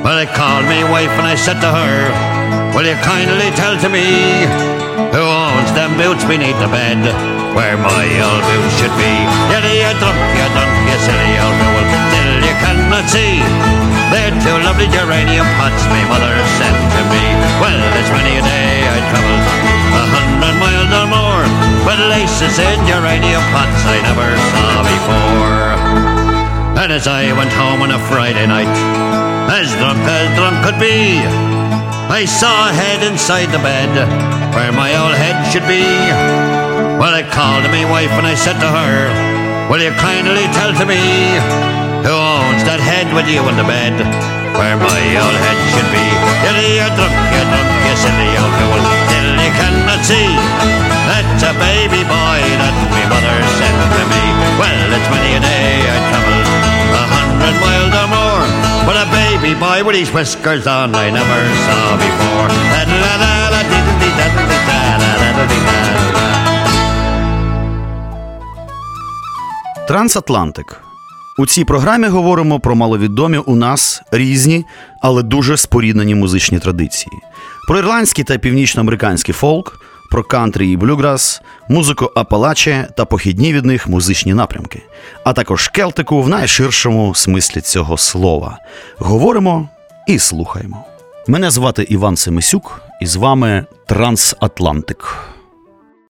Well, I called me wife and I said to her, Will you kindly tell to me who owns them boots beneath the bed, where my old boots should be? Yeah, you're drunk, you're drunk, you silly old fool, till you cannot see. They're two lovely geranium pots my mother sent to me. Well, it's many a day I travelled a hundred miles or more, but laces in geranium pots I never saw before. And as I went home on a Friday night, as drunk as drunk could be, I saw a head inside the bed where my old head should be. Well, I called to me wife and I said to her, Will you kindly tell to me who owns that head with you in the bed where my old head should be? You're drunk, you're drunk, you silly old fool, till you cannot see. That's a baby boy that my mother sent to me. Well, it's many a day I travelled a hundred miles or more. But a baby boy with his whiskers on I never saw before. Трансатлантик. У цій програмі говоримо про маловідомі у нас різні, але дуже споріднені музичні традиції: про ірландський та північноамериканський фолк, про кантрі і блюграс, музику Апалаче та похідні від них музичні напрямки, а також келтику в найширшому смислі цього слова. Говоримо і слухаємо. Мене звати Іван Семисюк, і з вами Трансатлантик.